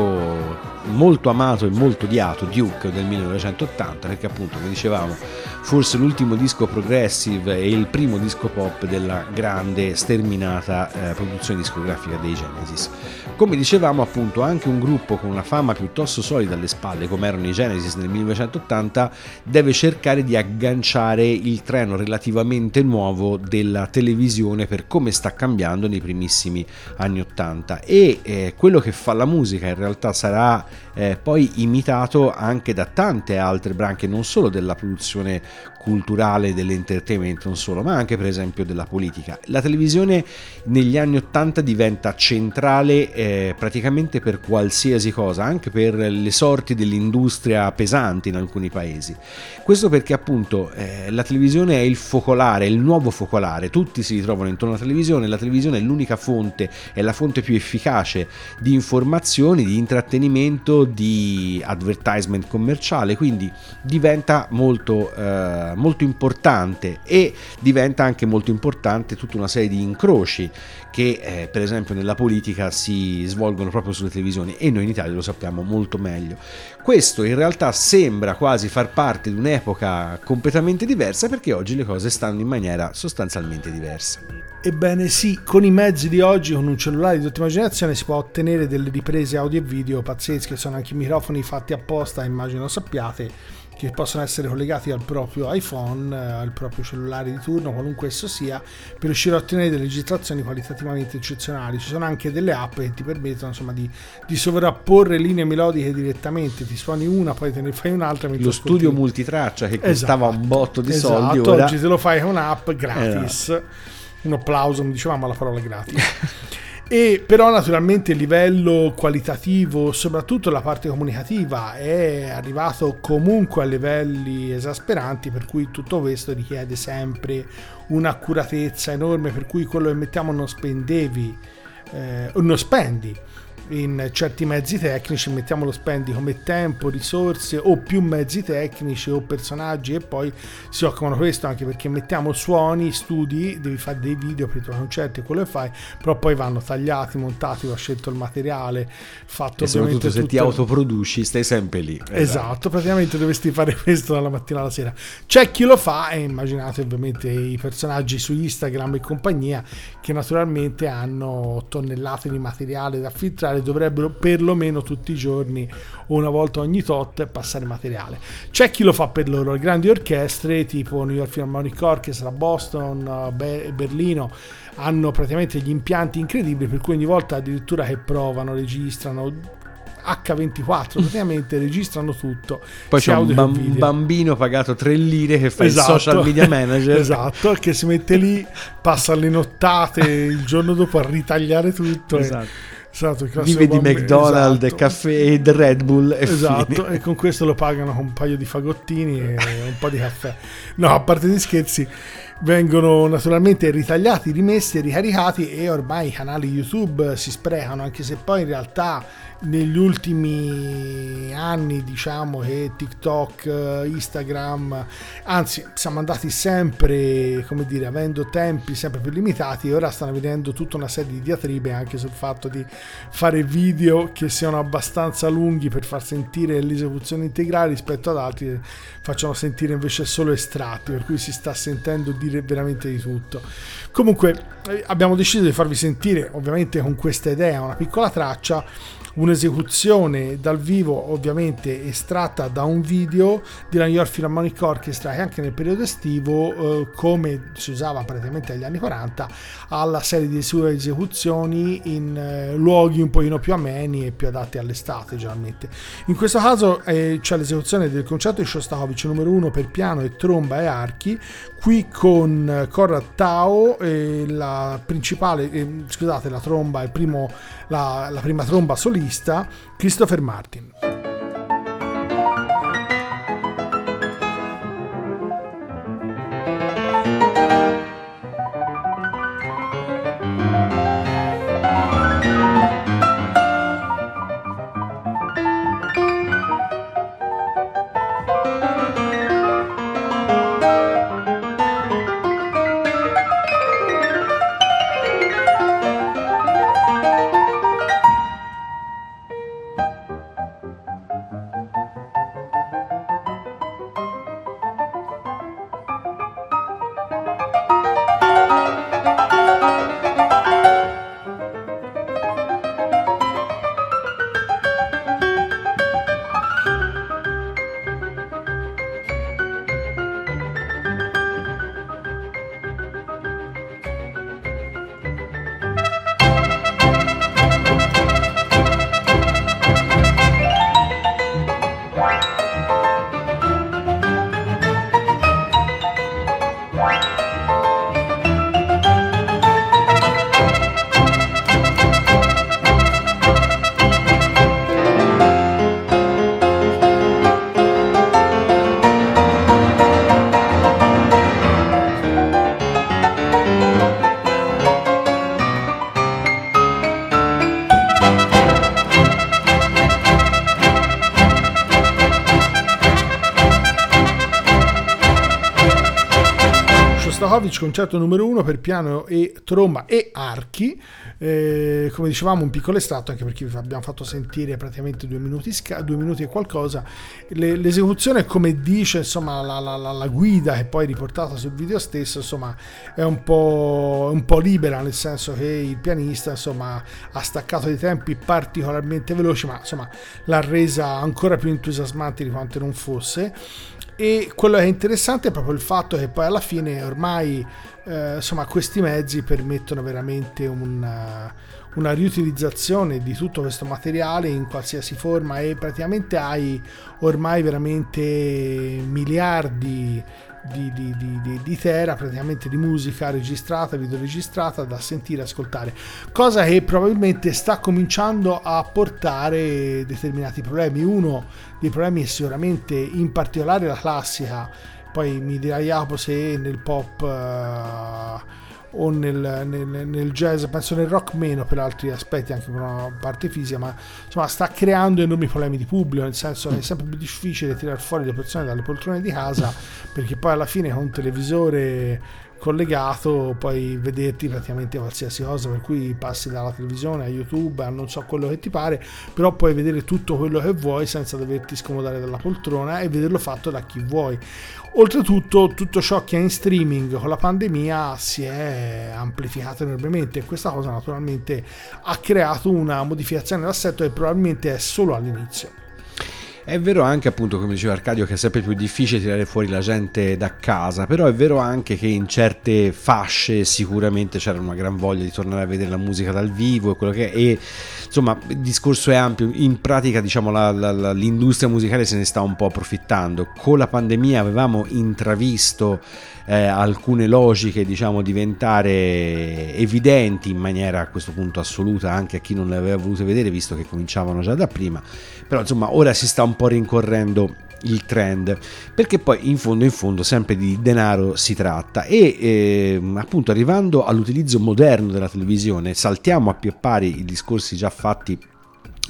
molto amato e molto odiato, Duke del 1980, perché appunto, come dicevamo, forse l'ultimo disco progressive e il primo disco pop della grande sterminata eh, produzione discografica dei Genesis. Come dicevamo appunto anche un gruppo con una fama piuttosto solida alle spalle come erano i Genesis nel 1980 deve cercare di agganciare il treno relativamente nuovo della televisione per come sta cambiando nei primissimi anni 80 e eh, quello che fa la musica in realtà sarà eh, poi imitato anche da tante altre branche non solo della produzione culturale, dell'entertainment, non solo, ma anche per esempio della politica. La televisione negli anni 80 diventa centrale eh, praticamente per qualsiasi cosa, anche per le sorti dell'industria pesante in alcuni paesi. Questo perché appunto eh, la televisione è il focolare, il nuovo focolare, tutti si ritrovano intorno alla televisione, la televisione è l'unica fonte, è la fonte più efficace di informazioni, di intrattenimento, di advertisement commerciale, quindi diventa molto eh, molto importante e diventa anche molto importante tutta una serie di incroci che eh, per esempio nella politica si svolgono proprio sulle televisioni e noi in Italia lo sappiamo molto meglio. Questo in realtà sembra quasi far parte di un'epoca completamente diversa perché oggi le cose stanno in maniera sostanzialmente diversa. Ebbene sì, con i mezzi di oggi, con un cellulare di ultima generazione si può ottenere delle riprese audio e video pazzesche, sono anche microfoni fatti apposta, immagino sappiate che possono essere collegati al proprio iPhone, eh, al proprio cellulare di turno, qualunque esso sia, per riuscire a ottenere delle registrazioni qualitativamente eccezionali. Ci sono anche delle app che ti permettono insomma, di, di sovrapporre linee melodiche direttamente, ti suoni una, poi te ne fai un'altra. Lo ascolti. studio multitraccia che costava esatto, un botto di esatto, soldi. Ora... Oggi te lo fai con un'app gratis. Esatto. Un applauso, non dicevamo la parola gratis. [LAUGHS] E però naturalmente il livello qualitativo, soprattutto la parte comunicativa, è arrivato comunque a livelli esasperanti, per cui tutto questo richiede sempre un'accuratezza enorme, per cui quello che mettiamo non spendevi, eh, non spendi in certi mezzi tecnici, mettiamo lo spendi come tempo, risorse o più mezzi tecnici o personaggi e poi si occupano questo anche perché mettiamo suoni, studi, devi fare dei video per i tuoi concerti, quello che fai, però poi vanno tagliati, montati, ho scelto il materiale, fatto e soprattutto se tutto... ti autoproduci stai sempre lì. Esatto. esatto, praticamente dovresti fare questo dalla mattina alla sera. C'è chi lo fa e immaginate ovviamente i personaggi su Instagram e compagnia che naturalmente hanno tonnellate di materiale da filtrare quali dovrebbero perlomeno tutti i giorni o una volta ogni tot passare materiale. C'è chi lo fa per loro grandi orchestre tipo New York Philharmonic Orchestra, Boston, Berlino hanno praticamente gli impianti incredibili per cui ogni volta addirittura che provano, registrano H24 [LAUGHS] praticamente registrano tutto poi c'è un bam- bambino pagato 3 lire che fa esatto. il social media manager [LAUGHS] esatto che si mette lì passa le nottate il giorno dopo a ritagliare tutto esatto. E Esatto, vive di McDonald's, esatto. caffè e Red Bull e esatto, fine. e con questo lo pagano con un paio di fagottini e un po' di caffè. No, a parte gli scherzi, vengono naturalmente ritagliati, rimessi e ricaricati e ormai i canali YouTube si sprecano, anche se poi in realtà negli ultimi anni diciamo che TikTok, Instagram, anzi siamo andati sempre, come dire, avendo tempi sempre più limitati e ora stanno vedendo tutta una serie di diatribe anche sul fatto di fare video che siano abbastanza lunghi per far sentire l'esecuzione integrale rispetto ad altri che facciano sentire invece solo estratti, per cui si sta sentendo dire veramente di tutto. Comunque eh, abbiamo deciso di farvi sentire ovviamente con questa idea una piccola traccia un'esecuzione dal vivo ovviamente estratta da un video della New York Philharmonic Orchestra che anche nel periodo estivo eh, come si usava praticamente negli anni 40 alla serie di sue esecuzioni in eh, luoghi un pochino più ameni e più adatti all'estate generalmente. In questo caso eh, c'è l'esecuzione del concerto di Shostakovich numero 1 per piano e tromba e archi qui con Conrad Tao la principale eh, scusate la tromba primo la, la prima tromba solista Christopher Martin. Shostakovich, concerto numero uno per piano e tromba e archi. Eh, come dicevamo, un piccolo estratto, anche perché abbiamo fatto sentire praticamente due minuti, sca- due minuti e qualcosa. Le- l'esecuzione, come dice insomma, la, la- la- la guida, che poi è riportata sul video stesso, insomma, è un po', un po' libera, nel senso che il pianista insomma, ha staccato dei tempi particolarmente veloci, ma insomma, l'ha resa ancora più entusiasmante di quanto non fosse e quello che è interessante è proprio il fatto che poi alla fine ormai eh, insomma questi mezzi permettono veramente una, una riutilizzazione di tutto questo materiale in qualsiasi forma e praticamente hai ormai veramente miliardi di, di, di, di, tera praticamente di musica registrata, videoregistrata da sentire ascoltare, cosa che probabilmente sta cominciando a portare determinati problemi. Uno dei problemi sicuramente in particolare la classica, poi mi dirà Jacopo se nel pop... Uh, o nel, nel, nel, jazz, penso nel rock meno per altri aspetti, anche per una parte fisica, ma insomma sta creando enormi problemi di pubblico, nel senso che è sempre più difficile tirare fuori le persone dalle poltrone di casa, perché poi alla fine con un televisore collegato puoi vederti praticamente qualsiasi cosa per cui passi dalla televisione a youtube a non so quello che ti pare però puoi vedere tutto quello che vuoi senza doverti scomodare dalla poltrona e vederlo fatto da chi vuoi. Oltretutto tutto ciò che è in streaming con la pandemia si è amplificato enormemente e questa cosa naturalmente ha creato una modificazione dell'assetto che probabilmente è solo all'inizio è vero anche, appunto, come diceva Arcadio, che è sempre più difficile tirare fuori la gente da casa, però è vero anche che in certe fasce sicuramente c'era una gran voglia di tornare a vedere la musica dal vivo e quello che è. E insomma, il discorso è ampio. In pratica, diciamo, la, la, la, l'industria musicale se ne sta un po' approfittando. Con la pandemia avevamo intravisto eh, alcune logiche diciamo diventare evidenti in maniera a questo punto assoluta anche a chi non le aveva volute vedere visto che cominciavano già da prima però insomma ora si sta un po' rincorrendo il trend perché poi in fondo in fondo sempre di denaro si tratta. E eh, appunto arrivando all'utilizzo moderno della televisione saltiamo a più pari i discorsi già fatti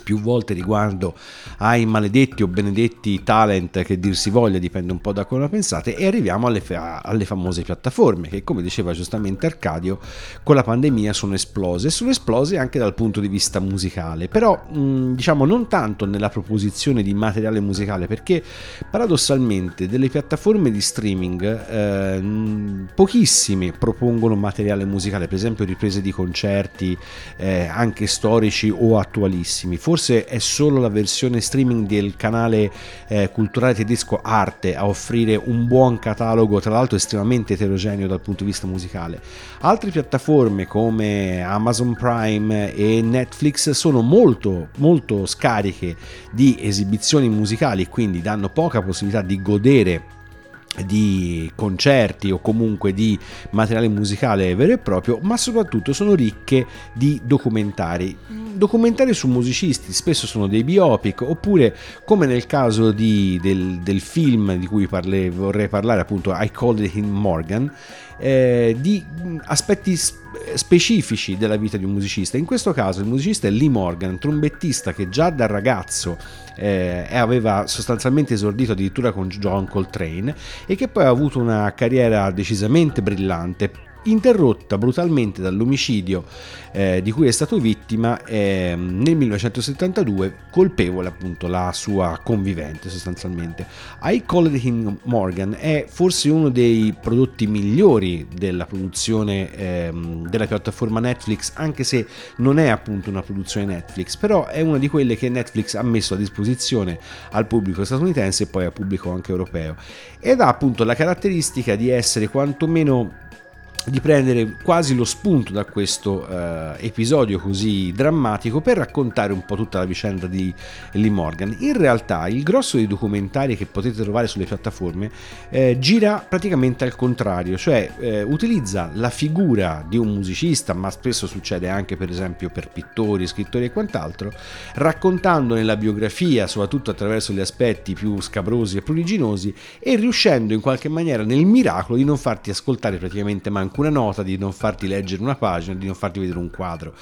più volte riguardo ai maledetti o benedetti talent che dir si voglia, dipende un po' da come la pensate, e arriviamo alle, fa- alle, famose piattaforme che come diceva giustamente Arcadio con la pandemia sono esplose, sono esplose anche dal punto di vista musicale, però mh, diciamo non tanto nella proposizione di materiale musicale perché paradossalmente delle piattaforme di streaming eh, pochissime propongono materiale musicale, per esempio riprese di concerti eh, anche storici o attualissimi forse è solo la versione streaming del canale eh, culturale tedesco Arte a offrire un buon catalogo, tra l'altro estremamente eterogeneo dal punto di vista musicale. Altre piattaforme come Amazon Prime e Netflix sono molto molto scariche di esibizioni musicali, quindi danno poca possibilità di godere di concerti o comunque di materiale musicale vero e proprio, ma soprattutto sono ricche di documentari. Documentari su musicisti, spesso sono dei biopic, oppure come nel caso di, del, del, film di cui parle, vorrei parlare, appunto I Called Him Morgan, eh, di aspetti specifici della vita di un musicista. In questo caso il musicista è Lee Morgan, trombettista che già da ragazzo eh, aveva sostanzialmente esordito addirittura con John Coltrane e che poi ha avuto una carriera decisamente brillante interrotta brutalmente dall'omicidio eh, di cui è stato vittima eh, nel 1972, colpevole appunto la sua convivente sostanzialmente. I Called Him Morgan è forse uno dei prodotti migliori della produzione eh, della piattaforma Netflix, anche se non è appunto una produzione Netflix, però è una di quelle che Netflix ha messo a disposizione al pubblico statunitense e poi al pubblico anche europeo. Ed ha appunto la caratteristica di essere quantomeno di prendere quasi lo spunto da questo eh, episodio così drammatico per raccontare un po' tutta la vicenda di Lee Morgan. In realtà il grosso dei documentari che potete trovare sulle piattaforme eh, gira praticamente al contrario, cioè eh, utilizza la figura di un musicista, ma spesso succede anche per esempio per pittori, scrittori e quant'altro, raccontandone la biografia, soprattutto attraverso gli aspetti più scabrosi e pruriginosi e riuscendo in qualche maniera nel miracolo di non farti ascoltare praticamente manco manco una nota, di non farti leggere una pagina, di non farti vedere un quadro.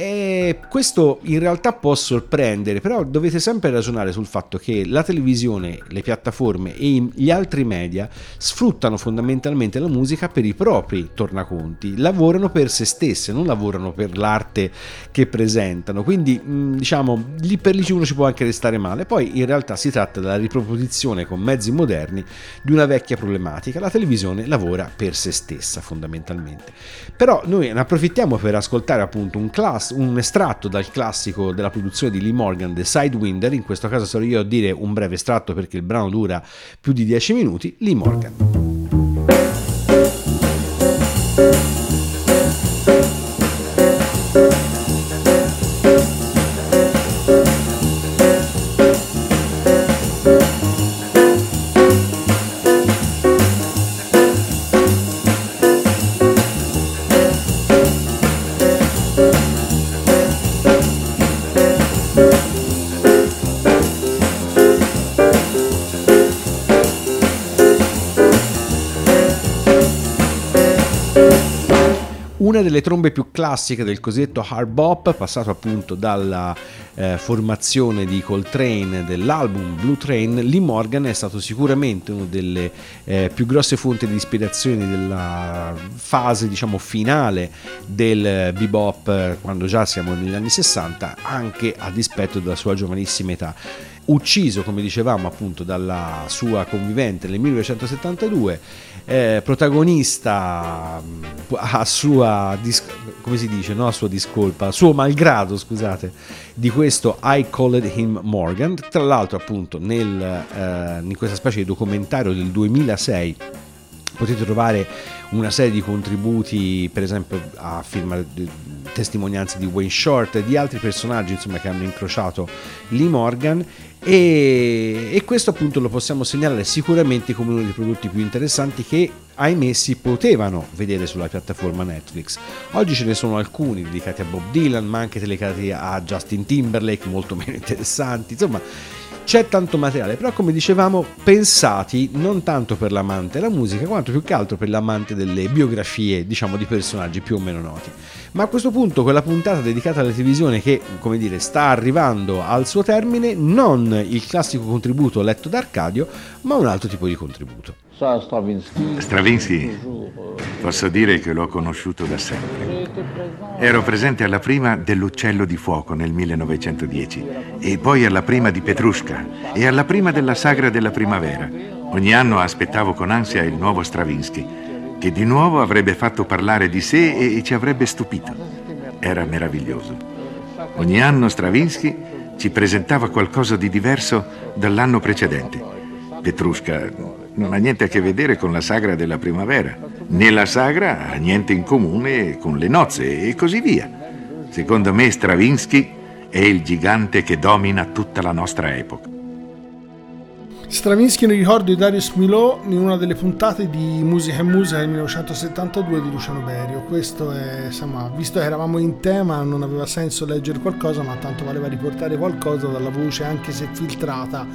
E questo in realtà può sorprendere, però dovete sempre ragionare sul fatto che la televisione, le piattaforme e gli altri media sfruttano fondamentalmente la musica per i propri tornaconti, lavorano per se stesse, non lavorano per l'arte che presentano, quindi diciamo lì per lì uno ci può anche restare male, poi in realtà si tratta della riproposizione con mezzi moderni di una vecchia problematica, la televisione lavora per se stessa fondamentalmente, però noi ne approfittiamo per ascoltare appunto un classico un estratto dal classico della produzione di Lee Morgan, The Sidewinder, in questo caso sarò io a dire un breve estratto perché il brano dura più di 10 minuti, Lee Morgan. Una delle trombe più classiche del cosiddetto hard bop, passato appunto dalla eh, formazione di Coltrane dell'album Blue Train, Lee Morgan è stato sicuramente una delle eh, più grosse fonti di ispirazione della fase diciamo finale del bebop quando già siamo negli anni 60, anche a dispetto della sua giovanissima età. Ucciso, come dicevamo appunto, dalla sua convivente nel 1972, eh, protagonista a sua, dis- come si dice, no? a sua discolpa, a suo malgrado, scusate, di questo I Called Him Morgan, tra l'altro appunto nel, eh, in questa specie di documentario del 2006 potete trovare una serie di contributi, per esempio a firma testimonianze di Wayne Short e di altri personaggi insomma, che hanno incrociato Lee Morgan e, e, questo appunto lo possiamo segnalare sicuramente come uno dei prodotti più interessanti che ahimè si potevano vedere sulla piattaforma Netflix. Oggi ce ne sono alcuni dedicati a Bob Dylan ma anche dedicati a Justin Timberlake molto [LAUGHS] meno interessanti, insomma c'è tanto materiale, però come dicevamo pensati non tanto per l'amante della musica quanto più che altro per l'amante delle biografie, diciamo, di personaggi più o meno noti. Ma a questo punto quella puntata dedicata alla televisione che, come dire, sta arrivando al suo termine, non il classico contributo letto da Arcadio, ma un altro tipo di contributo. Stravinsky, posso dire che l'ho conosciuto da sempre. Ero presente alla prima dell'Uccello di Fuoco nel 1910 e poi alla prima di Petrushka e alla prima della Sagra della Primavera. Ogni anno aspettavo con ansia il nuovo Stravinsky, che di nuovo avrebbe fatto parlare di sé e ci avrebbe stupito. Era meraviglioso. Ogni anno Stravinsky ci presentava qualcosa di diverso dall'anno precedente. Petrushka non ha niente a che vedere con la sagra della primavera, né la sagra ha niente in comune con le nozze e così via. Secondo me Stravinsky è il gigante che domina tutta la nostra epoca. Stravinsky nel ricordo di Darius Milò in una delle puntate di Musica e Musica del 1972 di Luciano Berio. Questo è, insomma, visto che eravamo in tema, non aveva senso leggere qualcosa, ma tanto valeva riportare qualcosa dalla voce, anche se filtrata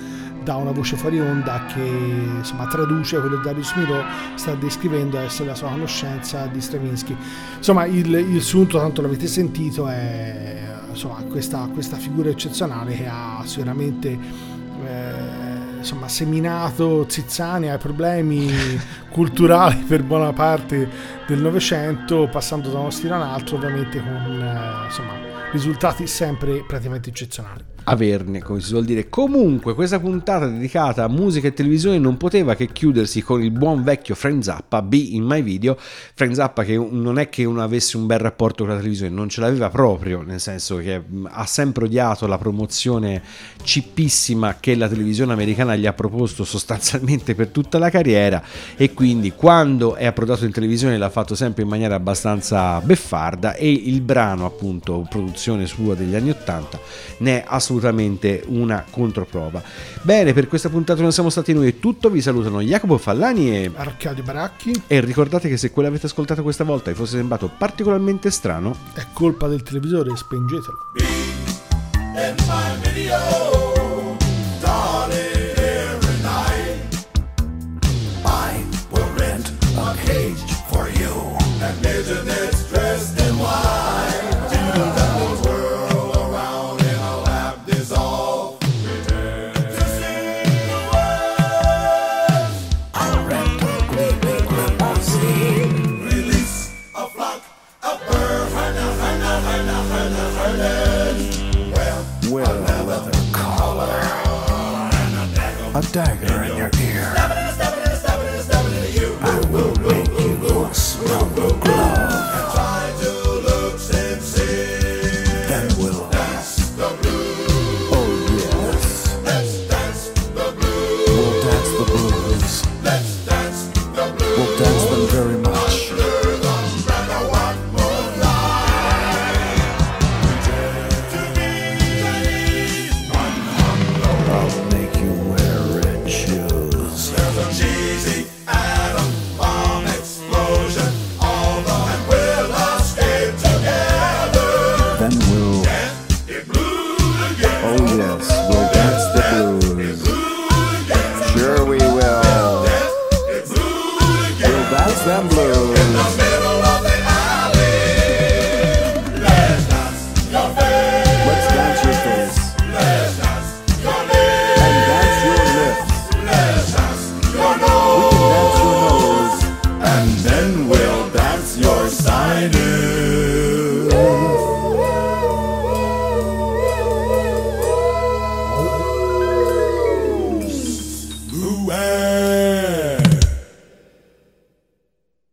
da una voce fuori onda che insomma, traduce quello che Darius Miro sta descrivendo essere la sua conoscenza di Stravinsky. Insomma, il, il sunto, tanto l'avete sentito, è insomma, questa, questa figura eccezionale che ha sicuramente eh, insomma, seminato zizzani ai problemi [LAUGHS] culturali per buona parte del Novecento, passando da uno stile a un altro, ovviamente con eh, insomma, risultati sempre praticamente eccezionali averne, come si suol dire. Comunque, questa puntata dedicata a musica e televisione non poteva che chiudersi con il buon vecchio Frank Zappa, B in My Video. Frank Zappa che non è che non avesse un bel rapporto con la televisione, non ce l'aveva proprio, nel senso che ha sempre odiato la promozione cippissima che la televisione americana gli ha proposto sostanzialmente per tutta la carriera e quindi quando è approdato in televisione l'ha fatto sempre in maniera abbastanza beffarda e il brano appunto produzione sua degli anni 80 ne è assolutamente assolutamente una controprova. Bene, per questa puntata non siamo stati noi è tutto, vi salutano Jacopo Fallani e Arcadio Baracchi e ricordate che se quello avete ascoltato questa volta vi fosse sembrato particolarmente strano è colpa del televisore, spengetelo.